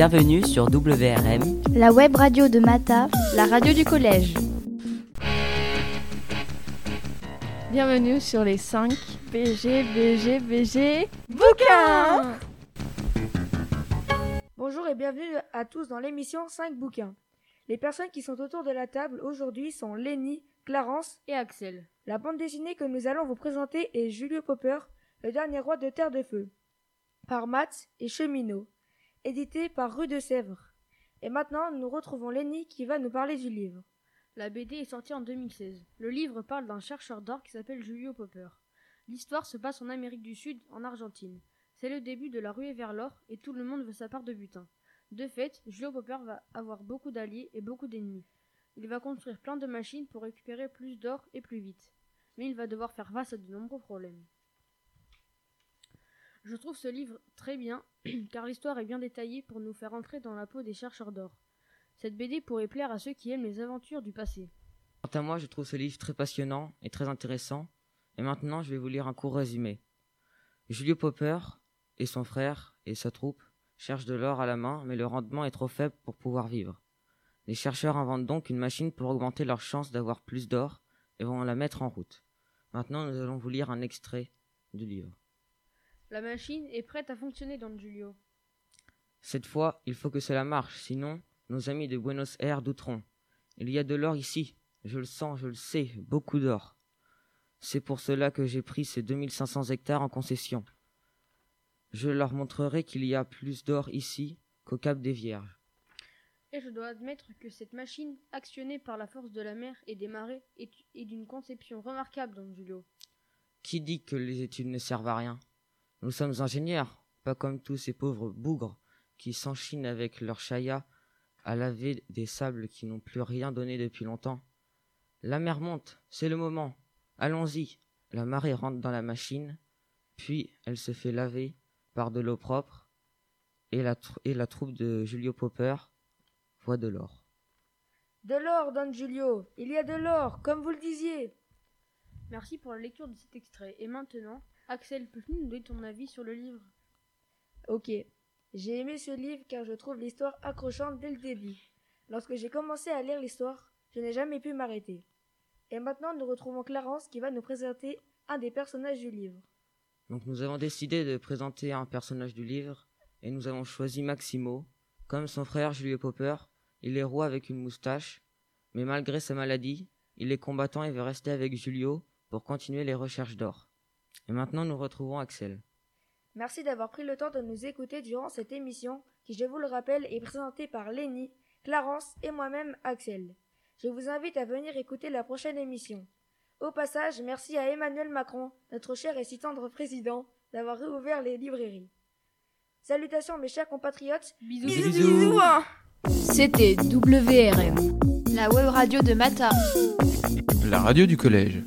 Bienvenue sur WRM, la web radio de Mata, la radio du collège. Bienvenue sur les 5 BG, BG, BG, bouquins Bonjour et bienvenue à tous dans l'émission 5 bouquins. Les personnes qui sont autour de la table aujourd'hui sont Lenny, Clarence et Axel. La bande dessinée que nous allons vous présenter est Julio Popper, le dernier roi de Terre de Feu, par Matt et Cheminot, édité par Rue de Sèvres. Et maintenant, nous retrouvons Lenny qui va nous parler du livre. La BD est sortie en 2016. Le livre parle d'un chercheur d'or qui s'appelle Julio Popper. L'histoire se passe en Amérique du Sud, en Argentine. C'est le début de la ruée vers l'or et tout le monde veut sa part de butin. De fait, Julio Popper va avoir beaucoup d'alliés et beaucoup d'ennemis. Il va construire plein de machines pour récupérer plus d'or et plus vite. Mais il va devoir faire face à de nombreux problèmes. Je trouve ce livre très bien, car l'histoire est bien détaillée pour nous faire entrer dans la peau des chercheurs d'or. Cette BD pourrait plaire à ceux qui aiment les aventures du passé. Quant à moi, je trouve ce livre très passionnant et très intéressant, et maintenant je vais vous lire un court résumé. Julio Popper et son frère et sa troupe cherchent de l'or à la main, mais le rendement est trop faible pour pouvoir vivre. Les chercheurs inventent donc une machine pour augmenter leurs chances d'avoir plus d'or et vont la mettre en route. Maintenant, nous allons vous lire un extrait du livre. La machine est prête à fonctionner, Don Julio. Cette fois, il faut que cela marche, sinon nos amis de Buenos Aires douteront. Il y a de l'or ici, je le sens, je le sais, beaucoup d'or. C'est pour cela que j'ai pris ces 2500 hectares en concession. Je leur montrerai qu'il y a plus d'or ici qu'au Cap des Vierges. Et je dois admettre que cette machine, actionnée par la force de la mer et des marées, est, d'une conception remarquable, Don Julio. Qui dit que les études ne servent à rien? Nous sommes ingénieurs, pas comme tous ces pauvres bougres qui s'enchinent avec leur chaya à laver des sables qui n'ont plus rien donné depuis longtemps. La mer monte, c'est le moment. Allons-y. La marée rentre dans la machine, puis elle se fait laver par de l'eau propre, et la, et la troupe de Julio Popper voit de l'or. De l'or, Don Julio. Il y a de l'or, comme vous le disiez. Merci pour la lecture de cet extrait. Et maintenant, Axel, peux-tu nous donner ton avis sur le livre? Ok. J'ai aimé ce livre car je trouve l'histoire accrochante dès le début. Lorsque j'ai commencé à lire l'histoire, je n'ai jamais pu m'arrêter. Et maintenant, nous retrouvons Clarence qui va nous présenter un des personnages du livre. Donc nous avons décidé de présenter un personnage du livre et nous avons choisi Maximo. Comme son frère Julio Popper, il est roi avec une moustache, mais malgré sa maladie, il est combattant et veut rester avec Julio pour continuer les recherches d'or. Et maintenant, nous retrouvons Axel. Merci d'avoir pris le temps de nous écouter durant cette émission qui, je vous le rappelle, est présentée par Lenny, Clarence et moi-même Axel. Je vous invite à venir écouter la prochaine émission. Au passage, merci à Emmanuel Macron, notre cher et si tendre président, d'avoir réouvert les librairies. Salutations mes chers compatriotes. Bisous bisous. bisous. C'était WRM, la web radio de Mata. La radio du collège.